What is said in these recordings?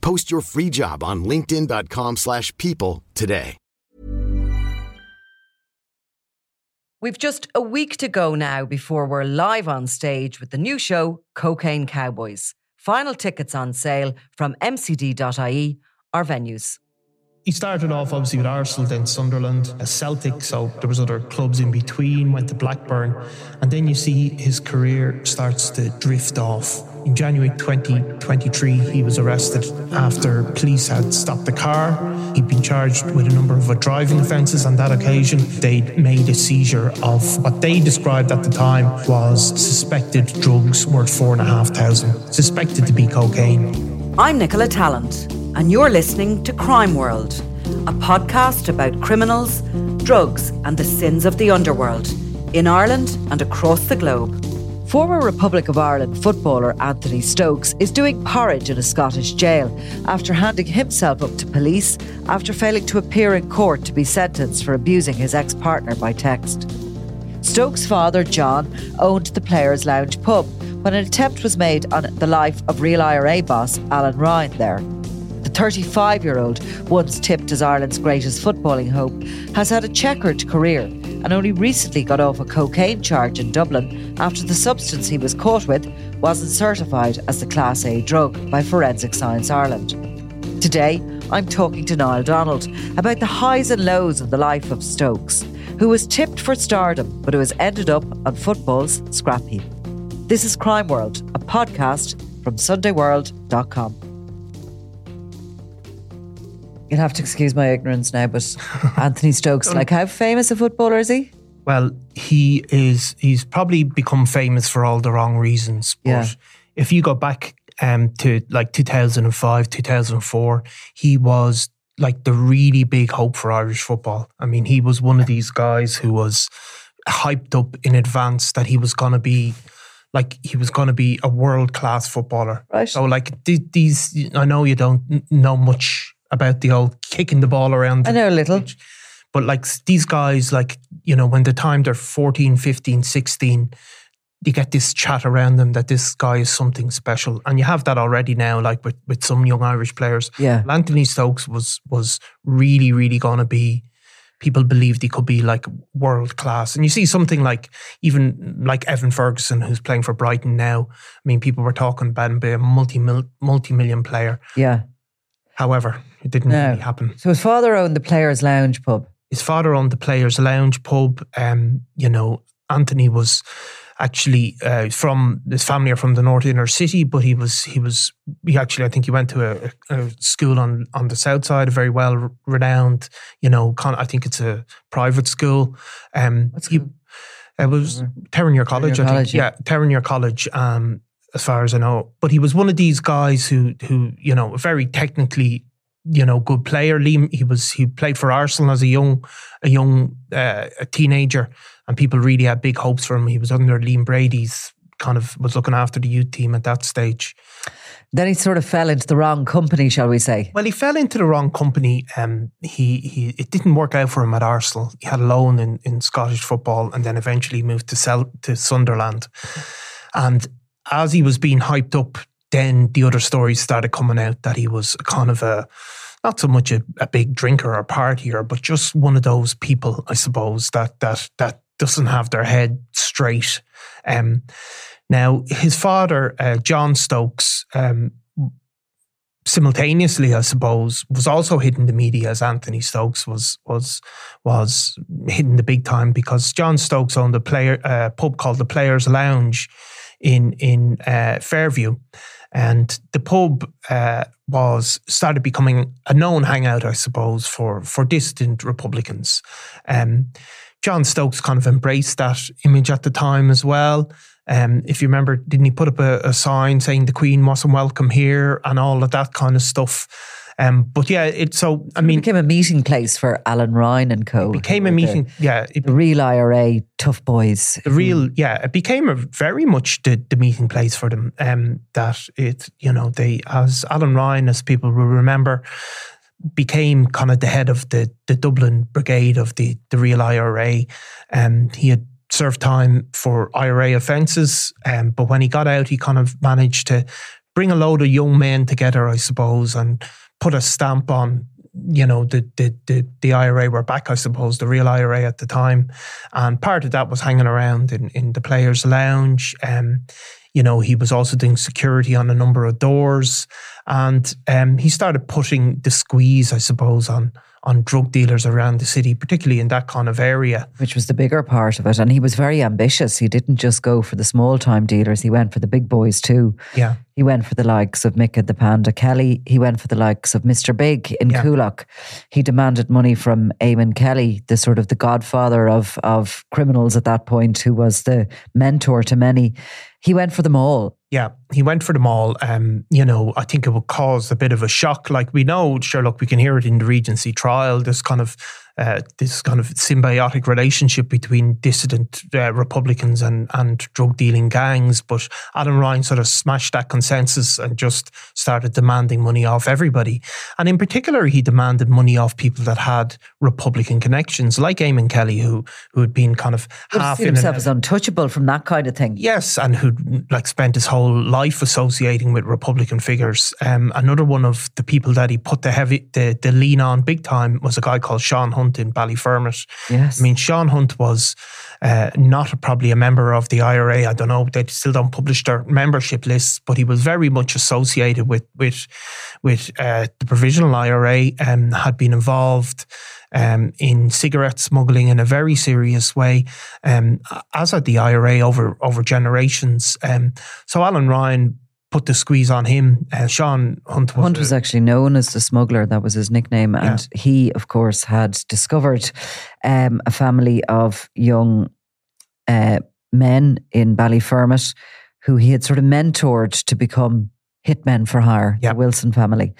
Post your free job on linkedin.com/people slash people today. We've just a week to go now before we're live on stage with the new show, Cocaine Cowboys. Final tickets on sale from mcd.ie, our venues. He started off obviously with Arsenal, then Sunderland, a Celtic, so there was other clubs in between, went to Blackburn, and then you see his career starts to drift off. In January 2023, he was arrested after police had stopped the car. He'd been charged with a number of driving offences on that occasion. They'd made a seizure of what they described at the time was suspected drugs worth four and a half thousand, suspected to be cocaine. I'm Nicola Tallant, and you're listening to Crime World, a podcast about criminals, drugs, and the sins of the underworld in Ireland and across the globe. Former Republic of Ireland footballer Anthony Stokes is doing porridge in a Scottish jail after handing himself up to police after failing to appear in court to be sentenced for abusing his ex partner by text. Stokes' father, John, owned the Players' Lounge pub when an attempt was made on the life of real IRA boss Alan Ryan there. The 35 year old, once tipped as Ireland's greatest footballing hope, has had a checkered career and only recently got off a cocaine charge in Dublin after the substance he was caught with wasn't certified as the Class A drug by Forensic Science Ireland. Today, I'm talking to Niall Donald about the highs and lows of the life of Stokes, who was tipped for stardom but who has ended up on football's scrap heap. This is Crime World, a podcast from SundayWorld.com. You'll have to excuse my ignorance now, but Anthony Stokes, like how famous a footballer is he? Well, he is. He's probably become famous for all the wrong reasons. But Yeah. if you go back um, to like 2005, 2004, he was like the really big hope for Irish football. I mean, he was one of these guys who was hyped up in advance that he was going to be like he was going to be a world class footballer. Right. So like th- these, I know you don't know much about the old kicking the ball around. I know a little. But like these guys, like, you know, when the time they're 14, 15, 16, you get this chat around them that this guy is something special. And you have that already now, like with, with some young Irish players. Yeah. Anthony Stokes was was really, really gonna be people believed he could be like world class. And you see something like even like Evan Ferguson, who's playing for Brighton now. I mean, people were talking about him being a multi multi million player. Yeah. However, it didn't No. really happen. So his father owned the Players' Lounge pub. his father owned the Players Lounge pub. Um, you know, Anthony was actually uh, from his family are from the north inner city, but he was he was he actually I think he went to a, a school on on the south side, a very well renowned. You know, con- I think it's a private school. Um, he- it was Terranure College, I think. College, yeah. yeah, Terranure College. Um, as far as I know, but he was one of these guys who who you know very technically you know good player. Liam, he was he played for Arsenal as a young a young uh, a teenager, and people really had big hopes for him. He was under Liam Brady's kind of was looking after the youth team at that stage. Then he sort of fell into the wrong company, shall we say? Well, he fell into the wrong company. Um, he he it didn't work out for him at Arsenal. He had a loan in, in Scottish football, and then eventually moved to sell to Sunderland. And as he was being hyped up then the other stories started coming out that he was kind of a not so much a, a big drinker or partier, but just one of those people, I suppose, that that that doesn't have their head straight. Um, now, his father, uh, John Stokes, um, simultaneously, I suppose, was also hitting the media as Anthony Stokes was was was hitting the big time because John Stokes owned a player uh, pub called the Players Lounge in in uh, Fairview, and the pub uh, was started becoming a known hangout, I suppose, for for dissident Republicans. Um, John Stokes kind of embraced that image at the time as well. Um, if you remember, didn't he put up a, a, sign saying the Queen wasn't welcome here and all of that kind of stuff? Um, but yeah, it so I mean, it became a meeting place for Alan Ryan and co. It became a meeting, the, yeah. It, the real IRA tough boys. The real, yeah. It became a very much the, the meeting place for them. Um, that it, you know, they as Alan Ryan, as people will remember, became kind of the head of the the Dublin brigade of the the real IRA. Um, he had served time for IRA offences, um, but when he got out, he kind of managed to bring a load of young men together, I suppose, and put a stamp on you know the, the the the IRA were back, I suppose, the real IRA at the time, and part of that was hanging around in in the players' lounge. Um, you know, he was also doing security on a number of doors, and um, he started putting the squeeze, I suppose, on on drug dealers around the city, particularly in that kind of area. Which was the bigger part of it. And he was very ambitious. He didn't just go for the small time dealers, he went for the big boys too. Yeah. He went for the likes of Mick and the Panda Kelly. He went for the likes of Mr. Big in yeah. Coolock. He demanded money from Eamon Kelly, the sort of the godfather of, of criminals at that point, who was the mentor to many. He went for them all. Yeah, he went for them all. Um, you know, I think it would cause a bit of a shock. Like we know, Sherlock, we can hear it in the Regency trial. This kind of uh, this kind of symbiotic relationship between dissident uh, Republicans and, and drug dealing gangs. But Alan Ryan sort of smashed that consensus and just started demanding money off everybody. And in particular, he demanded money off people that had Republican connections, like Eamon Kelly, who who had been kind of half himself as untouchable from that kind of thing. Yes, and who'd like spent his whole life associating with Republican figures. Um, another one of the people that he put the heavy the, the lean on big time was a guy called Sean Hunt Hunt in Ballyfermot. Yes. I mean, Sean Hunt was uh, not a, probably a member of the IRA. I don't know. They still don't publish their membership lists, but he was very much associated with with with uh, the provisional IRA and had been involved. Um, in cigarette smuggling in a very serious way, um, as had the IRA over over generations. Um, so Alan Ryan put the squeeze on him. Uh, Sean Hunt was, Hunt was actually known as the smuggler. That was his nickname. And yeah. he, of course, had discovered um, a family of young uh, men in Ballyfermot who he had sort of mentored to become hitmen for hire, yeah. the Wilson family.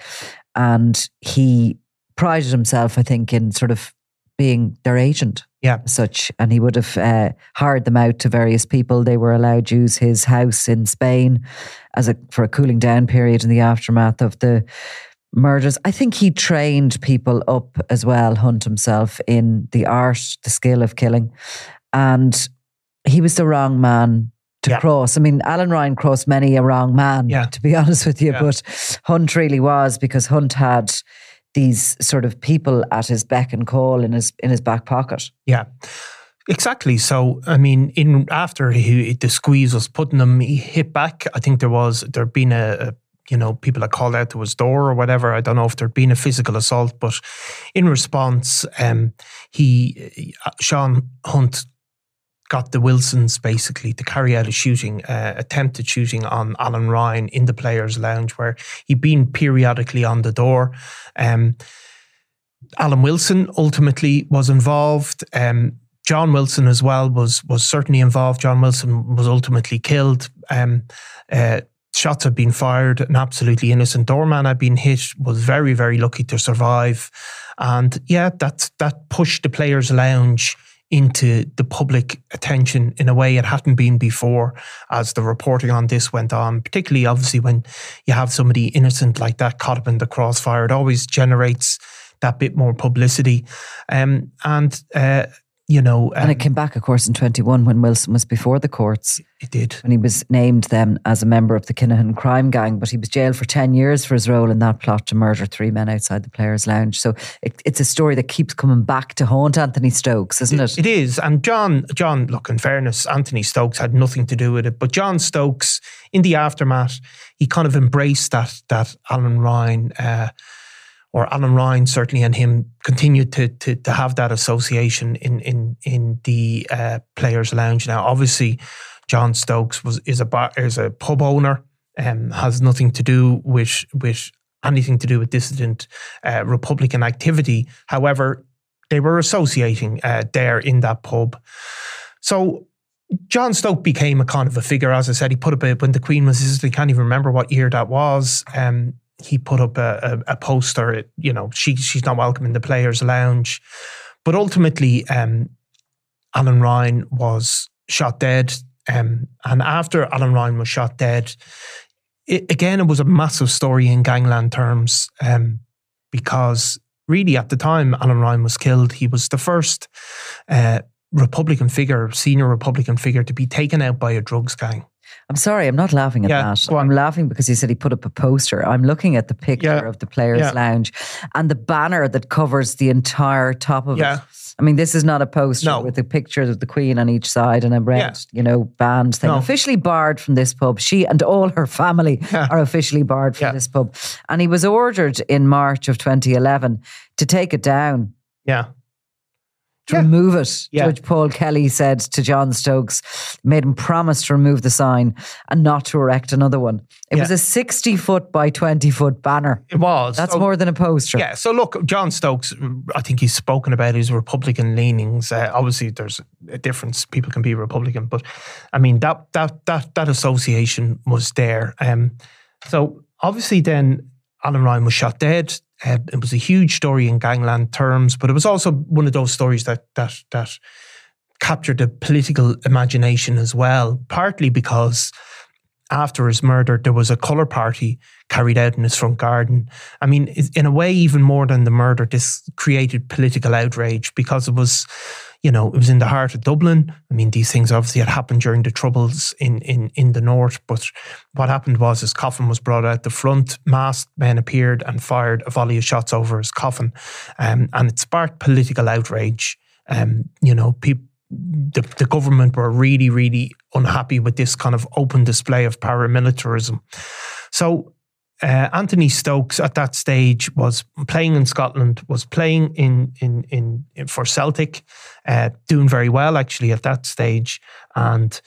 And he prided himself, I think, in sort of being their agent yeah. such. And he would have uh, hired them out to various people. They were allowed to use his house in Spain as a for a cooling down period in the aftermath of the murders. I think he trained people up as well, Hunt himself, in the art, the skill of killing. And he was the wrong man to yeah. cross. I mean, Alan Ryan crossed many a wrong man, yeah. to be honest with you, yeah. but Hunt really was because Hunt had these sort of people at his beck and call in his in his back pocket. Yeah. Exactly. So, I mean, in after he, the squeeze was putting him, he hit back. I think there was there'd been a, a you know, people that called out to his door or whatever. I don't know if there'd been a physical assault, but in response, um, he, Sean Hunt got the Wilsons basically to carry out a shooting, uh, attempted shooting on Alan Ryan in the players' lounge, where he'd been periodically on the door. Um, Alan Wilson ultimately was involved. Um, John Wilson as well was was certainly involved. John Wilson was ultimately killed. Um, uh, shots had been fired. An absolutely innocent doorman had been hit. Was very very lucky to survive. And yeah, that that pushed the players' lounge into the public attention in a way it hadn't been before as the reporting on this went on, particularly obviously when you have somebody innocent like that caught up in the crossfire. It always generates that bit more publicity. Um, and uh, you know, and it came back, of course, in 21 when Wilson was before the courts. It did. When he was named then as a member of the Kinahan crime gang, but he was jailed for 10 years for his role in that plot to murder three men outside the Players' Lounge. So it, it's a story that keeps coming back to haunt Anthony Stokes, isn't it? It is. And John, John, look, in fairness, Anthony Stokes had nothing to do with it. But John Stokes, in the aftermath, he kind of embraced that, that Alan Ryan. Uh, or Alan Ryan certainly and him continued to to, to have that association in in in the uh, players' lounge. Now, obviously, John Stokes was is a bar, is a pub owner, um, has nothing to do with with anything to do with dissident uh, Republican activity. However, they were associating uh, there in that pub. So John Stoke became a kind of a figure, as I said. He put up a, when the Queen was. I can't even remember what year that was. Um, he put up a, a, a poster. You know, she she's not welcome in the players' lounge. But ultimately, um, Alan Ryan was shot dead. Um, and after Alan Ryan was shot dead, it, again, it was a massive story in gangland terms um, because really at the time Alan Ryan was killed, he was the first uh, Republican figure, senior Republican figure, to be taken out by a drugs gang. I'm sorry, I'm not laughing at yeah, that. I'm laughing because he said he put up a poster. I'm looking at the picture yeah. of the Players' yeah. Lounge and the banner that covers the entire top of it. I mean, this is not a poster no. with a picture of the Queen on each side and a red, you know, band thing. No. Officially barred from this pub. She and all her family are officially barred from this pub. And he was ordered in March of 2011 to take it down. Yeah to yeah. remove it. Yeah. Judge Paul Kelly said to John Stokes, made him promise to remove the sign and not to erect another one. It yeah. was a 60 foot by 20 foot banner. It was. That's so, more than a poster. Yeah. So look, John Stokes, I think he's spoken about his Republican leanings. Uh, obviously, there's a difference. People can be Republican, but I mean, that, that, that, that association was there. Um, so obviously, then Alan Ryan was shot dead. Uh, it was a huge story in gangland terms, but it was also one of those stories that that that captured the political imagination as well. Partly because after his murder, there was a colour party carried out in his front garden. I mean, in a way, even more than the murder, this created political outrage because it was you know, it was in the heart of Dublin. I mean, these things obviously had happened during the Troubles in, in, in the north, but what happened was his coffin was brought out the front, masked men appeared and fired a volley of shots over his coffin. Um, and it sparked political outrage. Um, you know, the, the government were really, really unhappy with this kind of open display of paramilitarism. So uh, Anthony Stokes at that stage was playing in Scotland, was playing in in in, in for Celtic, uh, doing very well actually at that stage, and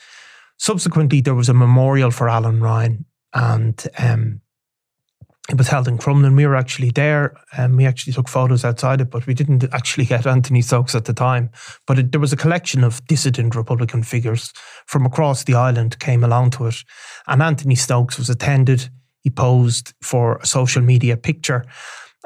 subsequently there was a memorial for Alan Ryan, and um, it was held in Crumlin. We were actually there, and we actually took photos outside it, but we didn't actually get Anthony Stokes at the time. But it, there was a collection of dissident Republican figures from across the island came along to it, and Anthony Stokes was attended he posed for a social media picture.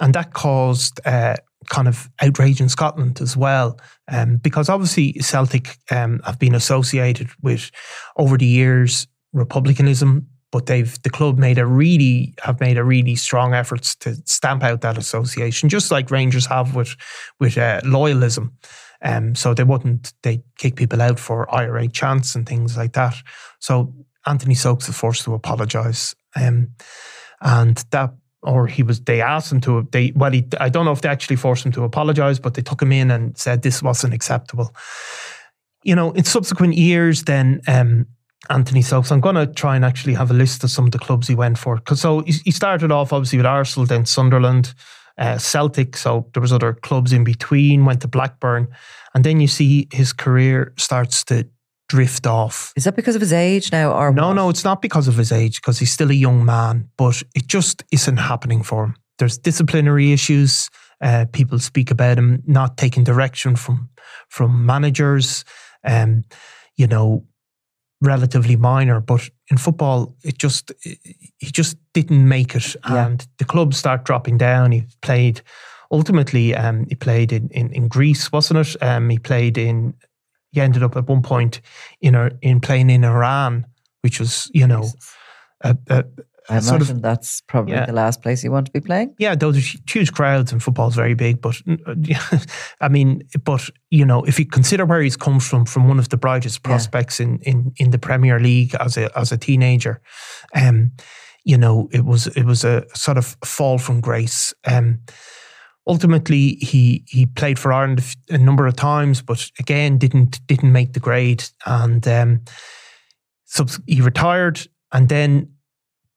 And that caused uh, kind of outrage in Scotland as well, um, because obviously Celtic um, have been associated with over the years republicanism, but they've the club made a really have made a really strong efforts to stamp out that association, just like Rangers have with with uh, loyalism. Um, so they wouldn't they kick people out for IRA chants and things like that. So Anthony Stokes was forced to apologise um, and that, or he was, they asked him to, they, well, he, I don't know if they actually forced him to apologize, but they took him in and said this wasn't acceptable. You know, in subsequent years, then, um, Anthony Stokes. I'm going to try and actually have a list of some of the clubs he went for. Because so he started off obviously with Arsenal, then Sunderland, uh, Celtic. So there was other clubs in between. Went to Blackburn, and then you see his career starts to drift off. Is that because of his age now? Or no, what? no, it's not because of his age because he's still a young man, but it just isn't happening for him. There's disciplinary issues. Uh, people speak about him not taking direction from from managers. Um, you know, relatively minor, but in football, it just he just didn't make it, yeah. and the clubs start dropping down. He played ultimately. Um, he played in, in, in Greece, wasn't it? Um, he played in he ended up at one point in in playing in Iran, which was you know a, a, I imagine of that's probably yeah. the last place you want to be playing. yeah, those are huge crowds and football's very big. But uh, I mean, but you know, if you consider where he's come from, from one of the brightest prospects in, in, in the Premier League as a as a teenager, um, you know, it was it was a sort of fall from grace. Um, ultimately, he he played for Ireland a number of times, but again, didn't didn't make the grade, and um, subs- he retired, and then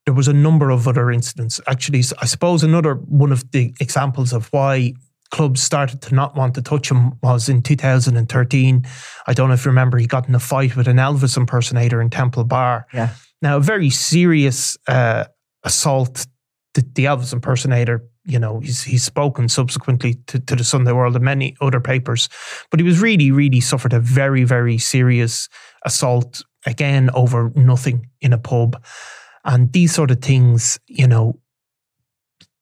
there was a number of other incidents. Actually, I suppose another one of the examples of why clubs started to not want to touch him was in 2013. I don't know if you remember, he got in a fight with an Elvis impersonator in Temple Bar. Yeah. Now, a very serious uh, assault. The, the Elvis impersonator, you know, he's he's spoken subsequently to, to the Sunday World and many other papers, but he was really, really suffered a very, very serious assault again over nothing in a pub. And these sort of things, you know,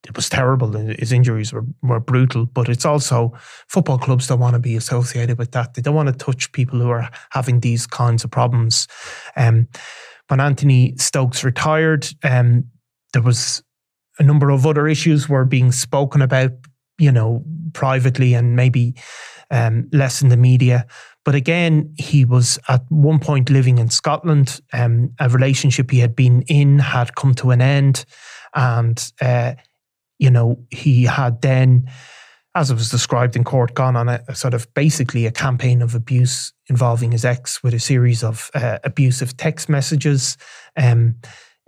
it was terrible. His injuries were, were brutal, but it's also football clubs don't want to be associated with that. They don't want to touch people who are having these kinds of problems. Um, when Anthony Stokes retired, um, there was a number of other issues were being spoken about, you know, privately and maybe um, less in the media. But again, he was at one point living in Scotland. Um, a relationship he had been in had come to an end. And, uh, you know, he had then, as it was described in court, gone on a, a sort of basically a campaign of abuse involving his ex with a series of uh, abusive text messages. Um,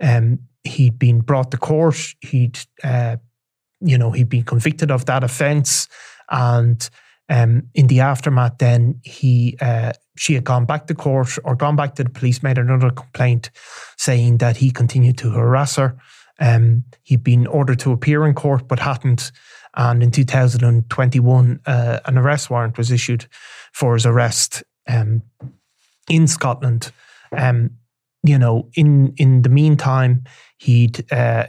um, he'd been brought to court. He'd, uh, you know, he'd been convicted of that offence. And um, in the aftermath, then he uh, she had gone back to court or gone back to the police, made another complaint saying that he continued to harass her. Um, he'd been ordered to appear in court but hadn't. And in 2021, uh, an arrest warrant was issued for his arrest um, in Scotland. Um, you know, in in the meantime, he'd uh,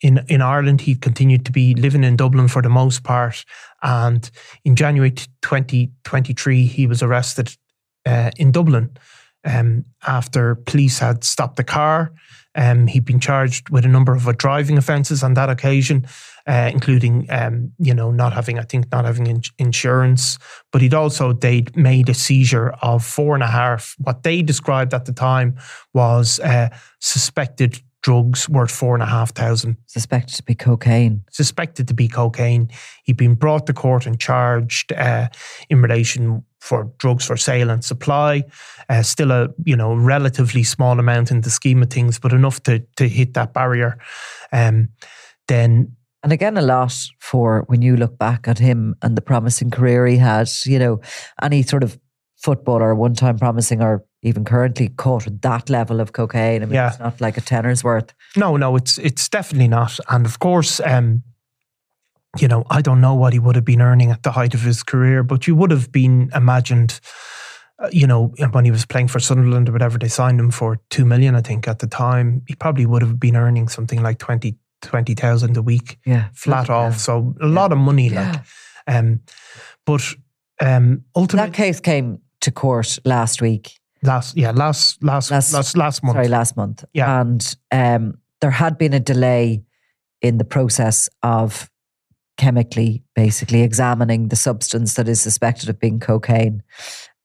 in in Ireland he'd continued to be living in Dublin for the most part, and in January 2023 he was arrested uh, in Dublin um, after police had stopped the car. Um, he'd been charged with a number of driving offences on that occasion, uh, including, um, you know, not having, I think, not having in- insurance. But he'd also they'd made a seizure of four and a half. What they described at the time was uh, suspected drugs worth four and a half thousand. Suspected to be cocaine. Suspected to be cocaine. He'd been brought to court and charged uh, in relation for drugs for sale and supply. Uh, still a you know relatively small amount in the scheme of things, but enough to to hit that barrier. Um, then And again, a lot for when you look back at him and the promising career he had, you know, any sort of footballer, one time promising or even currently caught at that level of cocaine. I mean, Yeah. it's not like a tenner's worth. No, no, it's it's definitely not. And of course, um, you know, I don't know what he would have been earning at the height of his career, but you would have been imagined, uh, you know, when he was playing for Sunderland or whatever, they signed him for two million, I think, at the time. He probably would have been earning something like 20 20,000 a week Yeah. flat bloody off. So a lot of money, like, um, but um, ultimately, That case came to court last week. last, yeah, last, last, Last- last, last, month. Sorry, last month. Yeah. And um, there had been a delay in the process of chemically, basically examining the substance that is suspected of being cocaine.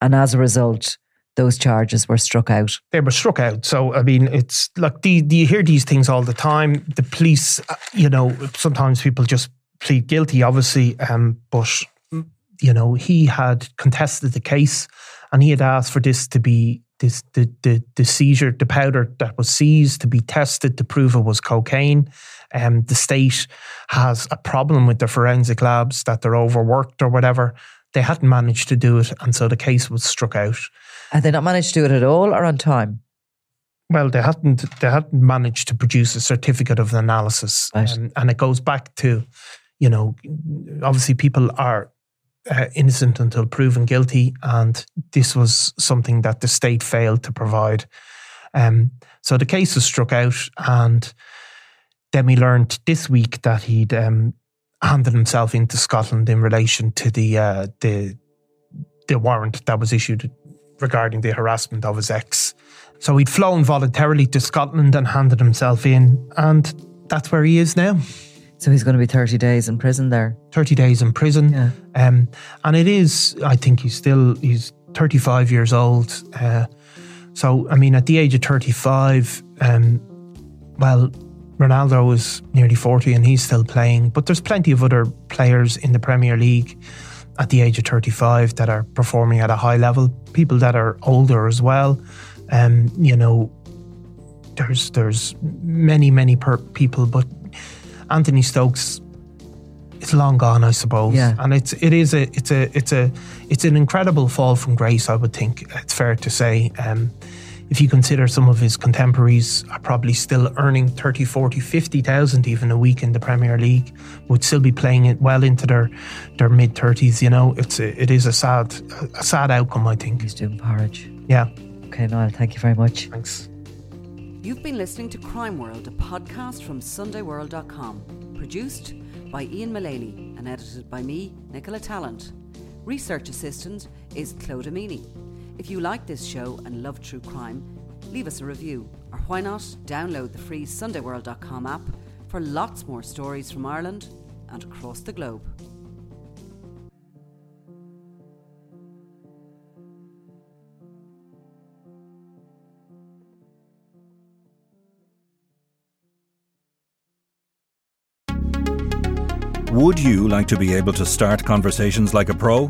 And as a result, those charges were struck out. they were struck out. So I mean, it's like the, the you hear these things all the time. The police, uh, you know, sometimes people just plead guilty, obviously, um, but mm, you know, he had contested the case, and he had asked for this to be this the the, the seizure, the powder that was seized to be tested to prove it was cocaine. Um, the state has a problem with the forensic labs that they're overworked or whatever. They hadn't managed to do it, and so the case was struck out. Had they not managed to do it at all or on time? Well, they hadn't they hadn't managed to produce a certificate of analysis, Right. um, and it goes back to, you know, obviously people are uh, innocent until proven guilty, and this was something that the state failed to provide. Um, so the case was struck out, and then we learned this week that he'd um, handed himself into Scotland in relation to the uh, the the warrant that was issued regarding the harassment of his ex. So he'd flown voluntarily to Scotland and handed himself in, and that's where he is now. So he's going to be 30 days in prison there. 30 days in prison. Yeah. Um, and it is, I think he's still, he's 35 years old. Uh, so, I mean, at the age of 35, um, well, Ronaldo is nearly 40 and he's still playing, but there's plenty of other players in the Premier League at the age of 35 that are performing at a high level, people that are older as well. Um, you know, there's there's many many per- people, but Anthony Stokes it's long gone, I suppose. Yeah. And it's it is a it's a it's a it's an incredible fall from grace. I would think it's fair to say. Um, if you consider some of his contemporaries are probably still earning 30, 40, 50,000 even a week in the Premier League, would still be playing it well into their their mid 30s, you know, it's a, it is a sad a sad outcome, I think. He's doing porridge. Yeah. Okay, Niall, thank you very much. Thanks. You've been listening to Crime World, a podcast from SundayWorld.com, produced by Ian Mullaney and edited by me, Nicola Tallant. Research assistant is Claude Amini. If you like this show and love true crime, leave us a review, or why not download the free SundayWorld.com app for lots more stories from Ireland and across the globe. Would you like to be able to start conversations like a pro?